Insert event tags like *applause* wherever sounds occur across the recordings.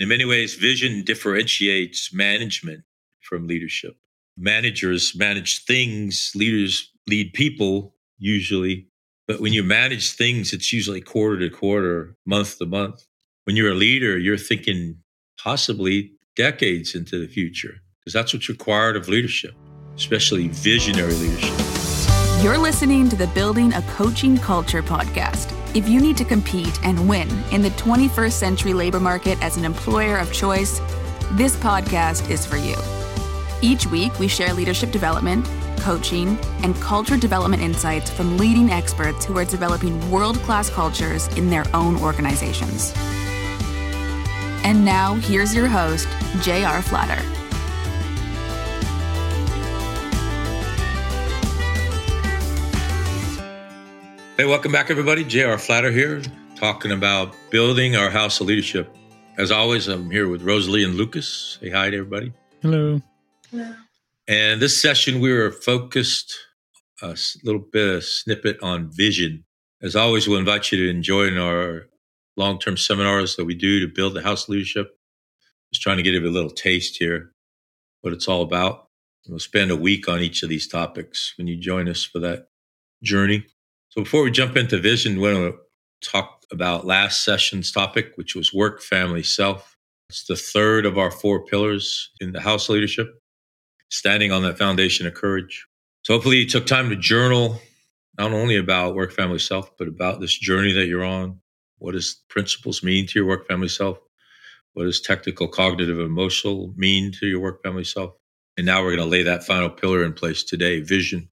In many ways, vision differentiates management from leadership. Managers manage things, leaders lead people usually. But when you manage things, it's usually quarter to quarter, month to month. When you're a leader, you're thinking possibly decades into the future because that's what's required of leadership, especially visionary leadership. You're listening to the Building a Coaching Culture podcast. If you need to compete and win in the 21st century labor market as an employer of choice, this podcast is for you. Each week, we share leadership development, coaching, and culture development insights from leading experts who are developing world class cultures in their own organizations. And now, here's your host, J.R. Flatter. Hey, welcome back, everybody. J.R. Flatter here, talking about building our house of leadership. As always, I'm here with Rosalie and Lucas. Say hi to everybody. Hello. Hello. And this session, we were focused a little bit of snippet on vision. As always, we'll invite you to join our long term seminars that we do to build the house leadership. Just trying to give you a little taste here, what it's all about. We'll spend a week on each of these topics when you join us for that journey. So before we jump into vision, we want to talk about last session's topic, which was work, family, self. It's the third of our four pillars in the house leadership, standing on that foundation of courage. So hopefully you took time to journal not only about work, family, self, but about this journey that you're on. What does principles mean to your work, family, self? What does technical, cognitive, emotional mean to your work, family, self? And now we're going to lay that final pillar in place today, vision.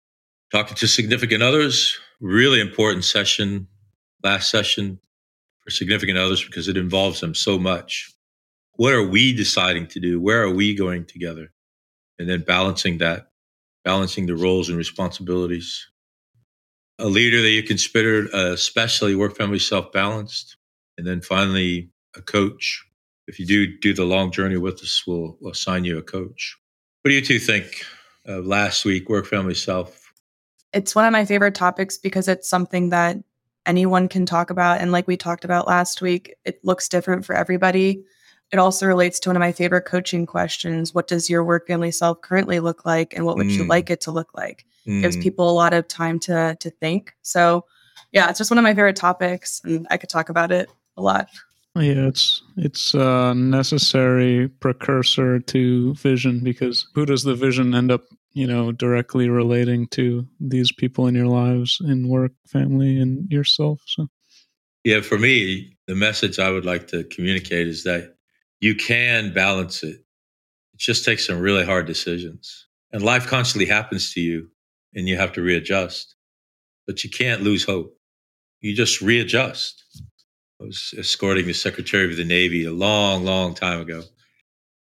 Talking to significant others, really important session, last session for significant others because it involves them so much. What are we deciding to do? Where are we going together? And then balancing that, balancing the roles and responsibilities. A leader that you consider uh, especially work family self balanced. And then finally, a coach. If you do do the long journey with us, we'll, we'll assign you a coach. What do you two think of last week, work family self it's one of my favorite topics because it's something that anyone can talk about. And like we talked about last week, it looks different for everybody. It also relates to one of my favorite coaching questions What does your work family self currently look like? And what would mm. you like it to look like? Mm. Gives people a lot of time to, to think. So, yeah, it's just one of my favorite topics, and I could talk about it a lot. Yeah, it's it's a necessary precursor to vision because who does the vision end up you know, directly relating to these people in your lives in work, family, and yourself. So, yeah, for me, the message I would like to communicate is that you can balance it. It just takes some really hard decisions. And life constantly happens to you and you have to readjust, but you can't lose hope. You just readjust. I was escorting the Secretary of the Navy a long, long time ago.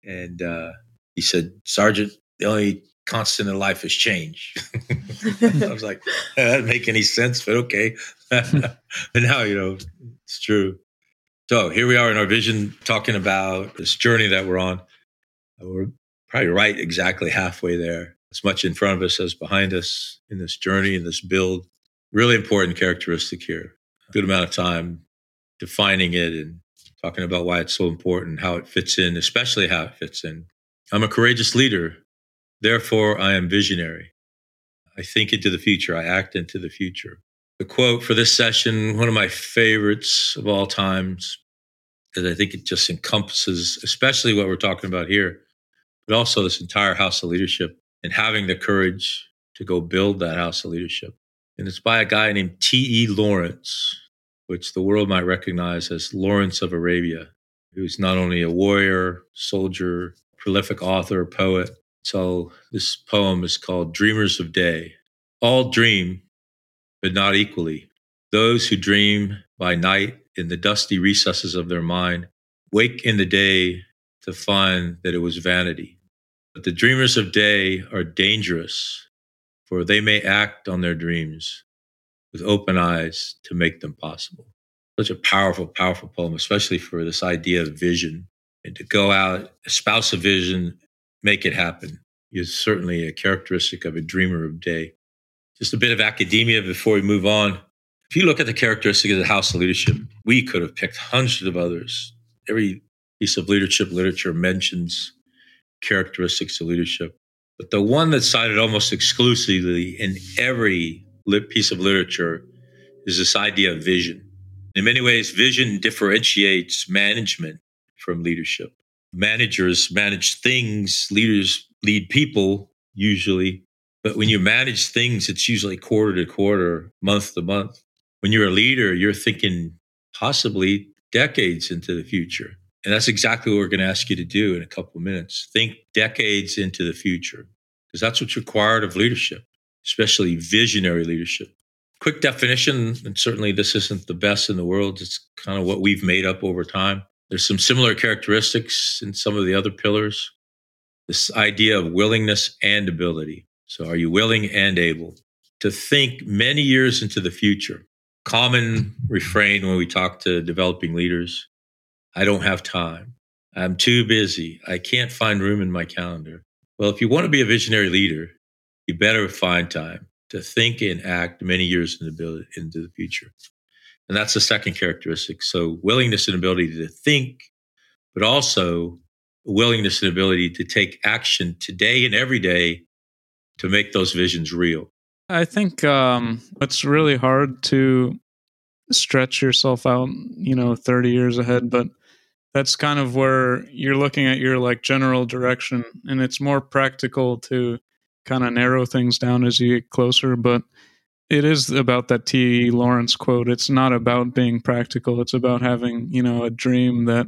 And uh, he said, Sergeant, the only constant in life is change. *laughs* *laughs* I was like, that doesn't make any sense, but okay. *laughs* but now, you know, it's true. So here we are in our vision talking about this journey that we're on. We're probably right exactly halfway there. As much in front of us as behind us in this journey, in this build. Really important characteristic here. Good amount of time defining it and talking about why it's so important, how it fits in, especially how it fits in. I'm a courageous leader Therefore, I am visionary. I think into the future. I act into the future. The quote for this session, one of my favorites of all times, because I think it just encompasses, especially what we're talking about here, but also this entire house of leadership and having the courage to go build that house of leadership. And it's by a guy named T.E. Lawrence, which the world might recognize as Lawrence of Arabia, who's not only a warrior, soldier, prolific author, poet, so this poem is called Dreamers of Day. All dream, but not equally. Those who dream by night in the dusty recesses of their mind wake in the day to find that it was vanity. But the dreamers of day are dangerous, for they may act on their dreams with open eyes to make them possible. Such a powerful, powerful poem, especially for this idea of vision and to go out, espouse a vision, make it happen is certainly a characteristic of a dreamer of day. Just a bit of academia before we move on. If you look at the characteristics of the House of Leadership, we could have picked hundreds of others. Every piece of leadership literature mentions characteristics of leadership. But the one that's cited almost exclusively in every piece of literature is this idea of vision. In many ways, vision differentiates management from leadership. Managers manage things, leaders lead people usually. But when you manage things, it's usually quarter to quarter, month to month. When you're a leader, you're thinking possibly decades into the future. And that's exactly what we're going to ask you to do in a couple of minutes. Think decades into the future, because that's what's required of leadership, especially visionary leadership. Quick definition, and certainly this isn't the best in the world. It's kind of what we've made up over time. There's some similar characteristics in some of the other pillars. This idea of willingness and ability. So, are you willing and able to think many years into the future? Common refrain when we talk to developing leaders I don't have time. I'm too busy. I can't find room in my calendar. Well, if you want to be a visionary leader, you better find time to think and act many years into the future. And that's the second characteristic. So, willingness and ability to think, but also willingness and ability to take action today and every day to make those visions real. I think um, it's really hard to stretch yourself out, you know, 30 years ahead, but that's kind of where you're looking at your like general direction and it's more practical to kind of narrow things down as you get closer but it is about that T. E. Lawrence quote. It's not about being practical. It's about having, you know, a dream that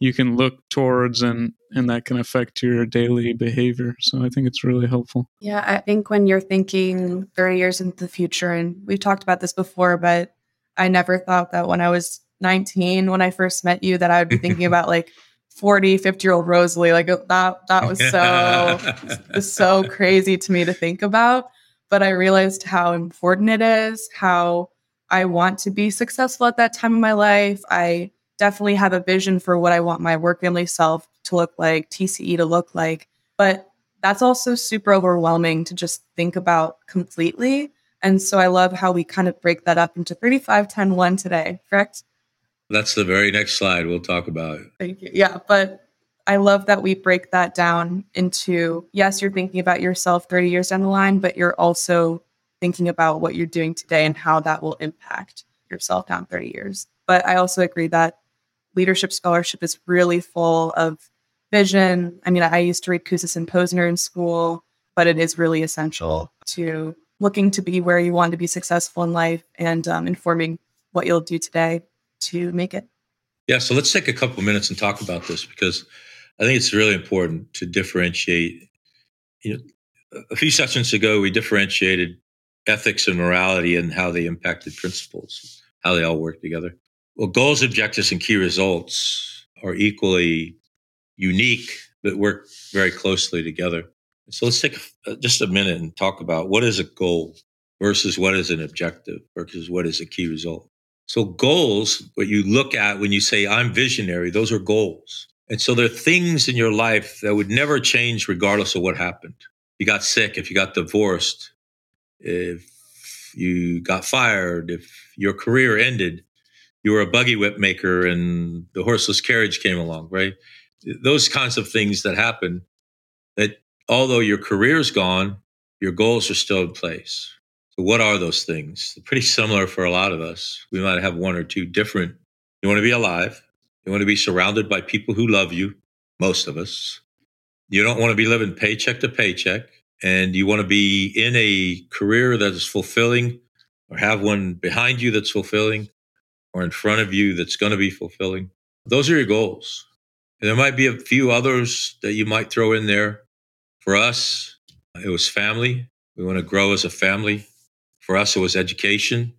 you can look towards and and that can affect your daily behavior. So I think it's really helpful. Yeah, I think when you're thinking 30 years into the future and we've talked about this before, but I never thought that when I was 19 when I first met you that I would be thinking *laughs* about like 40, 50 year old Rosalie. Like that, that was so, *laughs* so crazy to me to think about. But I realized how important it is, how I want to be successful at that time of my life. I definitely have a vision for what I want my work family self to look like, TCE to look like. But that's also super overwhelming to just think about completely. And so I love how we kind of break that up into 35, 10, 1 today, correct? That's the very next slide we'll talk about. Thank you. Yeah, but I love that we break that down into yes, you're thinking about yourself 30 years down the line, but you're also thinking about what you're doing today and how that will impact yourself down 30 years. But I also agree that leadership scholarship is really full of vision. I mean, I used to read Kouzes and Posner in school, but it is really essential to looking to be where you want to be successful in life and um, informing what you'll do today to make it. Yeah, so let's take a couple minutes and talk about this because I think it's really important to differentiate. You know, a few sessions ago, we differentiated ethics and morality and how they impacted principles, how they all work together. Well, goals, objectives, and key results are equally unique, but work very closely together. So let's take uh, just a minute and talk about what is a goal versus what is an objective versus what is a key result. So goals, what you look at when you say I'm visionary, those are goals. And so there are things in your life that would never change regardless of what happened. You got sick, if you got divorced, if you got fired, if your career ended, you were a buggy whip maker and the horseless carriage came along, right? Those kinds of things that happen that although your career's gone, your goals are still in place. So what are those things? They're pretty similar for a lot of us. We might have one or two different. You want to be alive. You want to be surrounded by people who love you, most of us. You don't want to be living paycheck to paycheck. And you want to be in a career that is fulfilling or have one behind you that's fulfilling or in front of you that's going to be fulfilling. Those are your goals. And there might be a few others that you might throw in there. For us, it was family. We want to grow as a family. For us, it was education.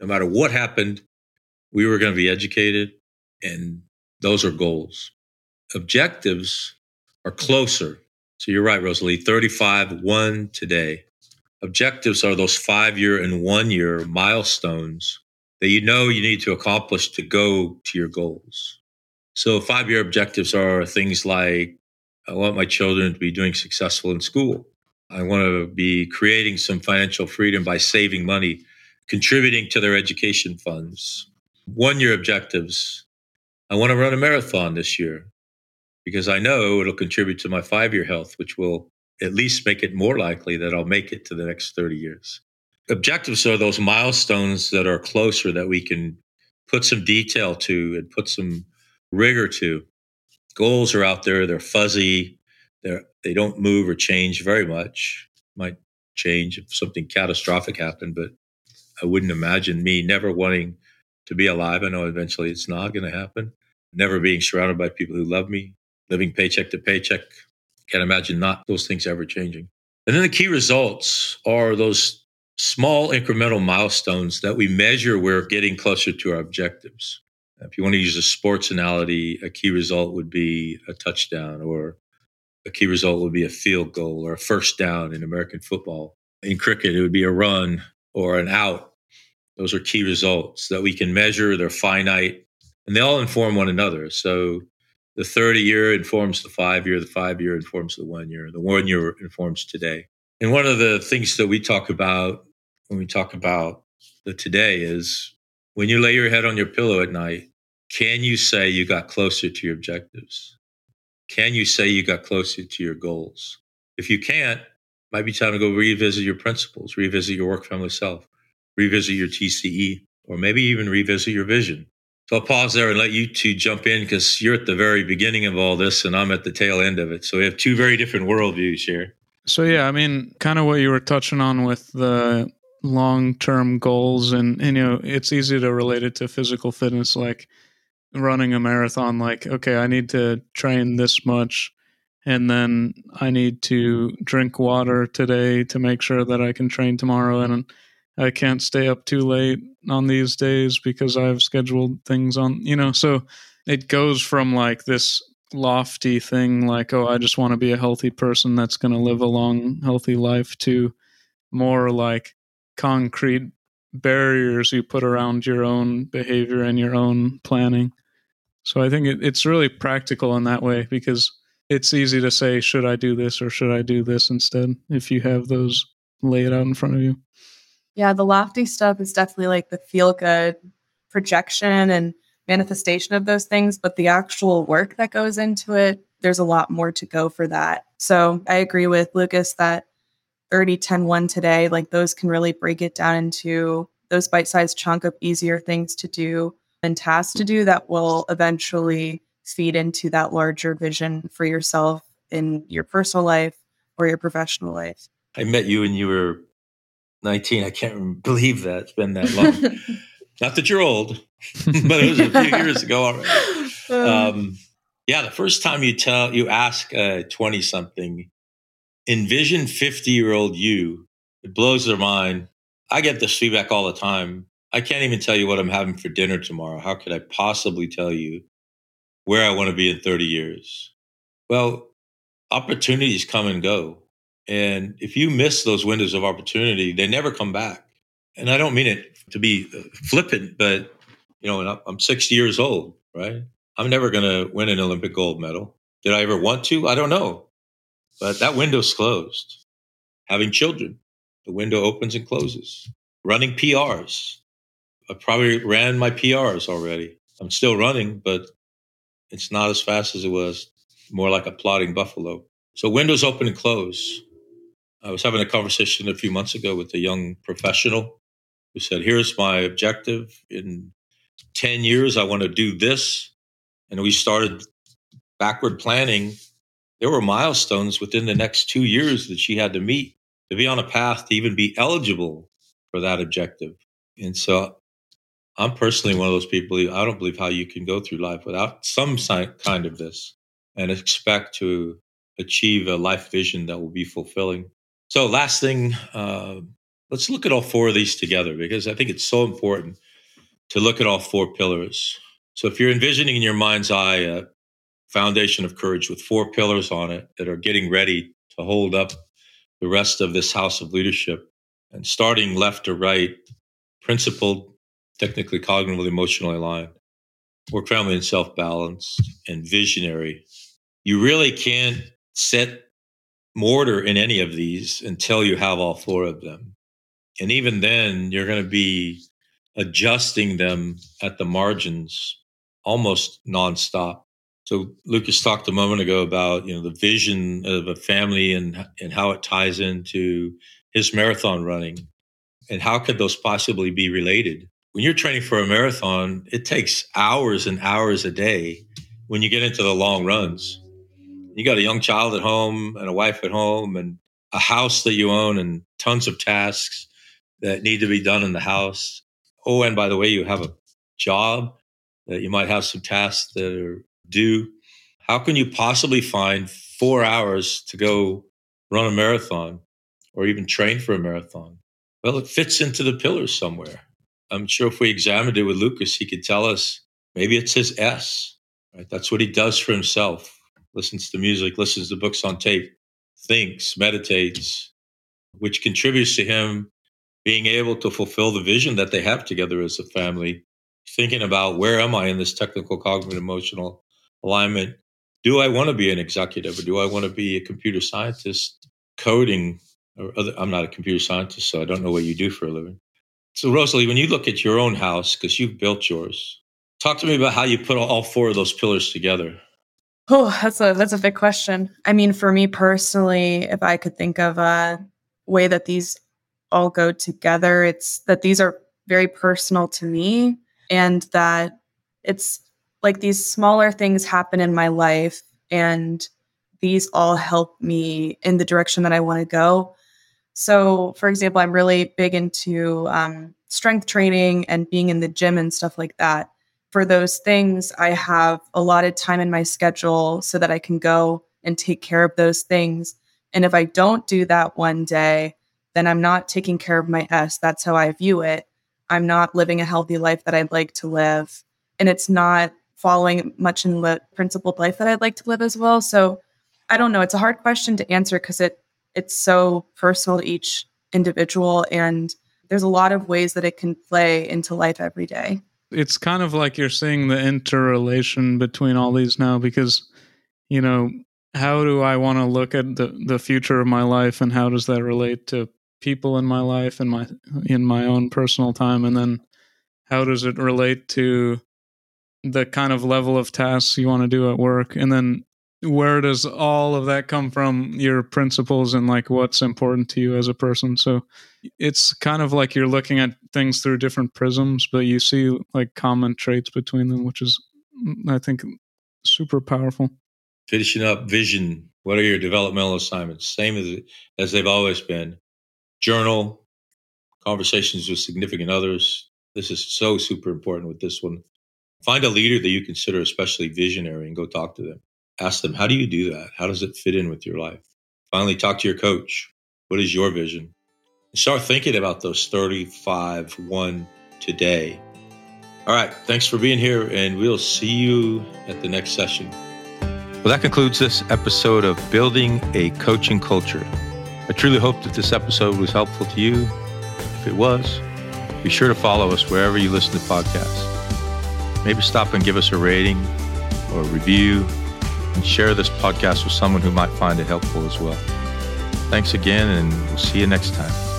No matter what happened, we were going to be educated, and those are goals. Objectives are closer. So you're right, Rosalie, 35, one today. Objectives are those five year and one year milestones that you know you need to accomplish to go to your goals. So five year objectives are things like I want my children to be doing successful in school. I want to be creating some financial freedom by saving money, contributing to their education funds. One year objectives. I want to run a marathon this year. because I know it'll contribute to my five year health, which will at least make it more likely that I'll make it to the next 30 years. Objectives are those milestones that are closer that we can put some detail to and put some rigor to. Goals are out there, they're fuzzy, they're, they don't move or change very much. Might change if something catastrophic happened, but I wouldn't imagine me never wanting to be alive. I know eventually it's not going to happen. Never being surrounded by people who love me, living paycheck to paycheck. Can't imagine not those things ever changing. And then the key results are those small incremental milestones that we measure we're getting closer to our objectives. If you want to use a sports analogy, a key result would be a touchdown, or a key result would be a field goal or a first down in American football. In cricket, it would be a run or an out. Those are key results that we can measure. They're finite and they all inform one another. So the 30 year informs the five year, the five year informs the one year, the one year informs today. And one of the things that we talk about when we talk about the today is when you lay your head on your pillow at night, can you say you got closer to your objectives? Can you say you got closer to your goals? If you can't, might be time to go revisit your principles, revisit your work family self, revisit your TCE, or maybe even revisit your vision. So I'll pause there and let you two jump in because you're at the very beginning of all this and I'm at the tail end of it. So we have two very different worldviews here. So, yeah, I mean, kind of what you were touching on with the long term goals, and, and, you know, it's easy to relate it to physical fitness, like running a marathon. Like, okay, I need to train this much, and then I need to drink water today to make sure that I can train tomorrow. And I can't stay up too late on these days because I've scheduled things on, you know, so it goes from like this lofty thing like oh I just want to be a healthy person that's going to live a long healthy life to more like concrete barriers you put around your own behavior and your own planning. So I think it, it's really practical in that way because it's easy to say, should I do this or should I do this instead if you have those laid out in front of you. Yeah, the lofty stuff is definitely like the feel good projection and manifestation of those things, but the actual work that goes into it, there's a lot more to go for that. So I agree with Lucas that 30, 10, 1 today, like those can really break it down into those bite sized chunk of easier things to do and tasks to do that will eventually feed into that larger vision for yourself in your personal life or your professional life. I met you and you were 19. I can't believe that it's been that long. *laughs* Not that you're old, but it was a few years ago already. Um, yeah, the first time you tell you ask a 20 something, envision 50 year old you, it blows their mind. I get this feedback all the time. I can't even tell you what I'm having for dinner tomorrow. How could I possibly tell you where I want to be in 30 years? Well, opportunities come and go. And if you miss those windows of opportunity, they never come back. And I don't mean it to be uh, flippant, but you know, I'm 60 years old, right? I'm never going to win an Olympic gold medal. Did I ever want to? I don't know. But that window's closed. Having children, the window opens and closes. Running PRs. I probably ran my PRs already. I'm still running, but it's not as fast as it was, more like a plodding buffalo. So windows open and close. I was having a conversation a few months ago with a young professional who said, Here's my objective. In 10 years, I want to do this. And we started backward planning. There were milestones within the next two years that she had to meet to be on a path to even be eligible for that objective. And so I'm personally one of those people, I don't believe how you can go through life without some kind of this and expect to achieve a life vision that will be fulfilling. So, last thing, uh, let's look at all four of these together because I think it's so important to look at all four pillars. So, if you're envisioning in your mind's eye a foundation of courage with four pillars on it that are getting ready to hold up the rest of this house of leadership, and starting left to right, principled, technically, cognitively, emotionally aligned, work, family, and self balanced, and visionary, you really can't set mortar in any of these until you have all four of them. And even then, you're going to be adjusting them at the margins almost nonstop. So Lucas talked a moment ago about you know the vision of a family and and how it ties into his marathon running, and how could those possibly be related? When you're training for a marathon, it takes hours and hours a day. When you get into the long runs, you got a young child at home and a wife at home and a house that you own and tons of tasks that need to be done in the house. Oh, and by the way, you have a job that you might have some tasks that are due. How can you possibly find four hours to go run a marathon or even train for a marathon? Well, it fits into the pillars somewhere. I'm sure if we examined it with Lucas, he could tell us maybe it's his S. Right? That's what he does for himself. Listens to music, listens to books on tape, thinks, meditates, which contributes to him being able to fulfill the vision that they have together as a family. Thinking about where am I in this technical, cognitive, emotional alignment? Do I want to be an executive or do I want to be a computer scientist coding? Other, I'm not a computer scientist, so I don't know what you do for a living. So, Rosalie, when you look at your own house, because you've built yours, talk to me about how you put all four of those pillars together. Oh, that's a that's a big question. I mean, for me personally, if I could think of a way that these all go together, it's that these are very personal to me and that it's like these smaller things happen in my life and these all help me in the direction that I want to go. So, for example, I'm really big into um, strength training and being in the gym and stuff like that for those things, I have a lot of time in my schedule so that I can go and take care of those things. And if I don't do that one day, then I'm not taking care of my S. That's how I view it. I'm not living a healthy life that I'd like to live. And it's not following much in the principled life that I'd like to live as well. So I don't know. It's a hard question to answer because it it's so personal to each individual and there's a lot of ways that it can play into life every day it's kind of like you're seeing the interrelation between all these now because you know how do i want to look at the the future of my life and how does that relate to people in my life and my in my own personal time? And then how does it relate to the kind of level of tasks you want to do at work? And then where does all of that come from your principles and like what's important to you as a person? So it's kind of like you're looking at things through different prisms but you see like common traits between them which is mm, i think super powerful finishing up vision what are your developmental assignments same as as they've always been journal conversations with significant others this is so super important with this one find a leader that you consider especially visionary and go talk to them ask them, how do you do that? How does it fit in with your life? Finally, talk to your coach. What is your vision? Start thinking about those 35 1 today. All right. Thanks for being here, and we'll see you at the next session. Well, that concludes this episode of Building a Coaching Culture. I truly hope that this episode was helpful to you. If it was, be sure to follow us wherever you listen to podcasts. Maybe stop and give us a rating or a review and share this podcast with someone who might find it helpful as well. Thanks again, and we'll see you next time.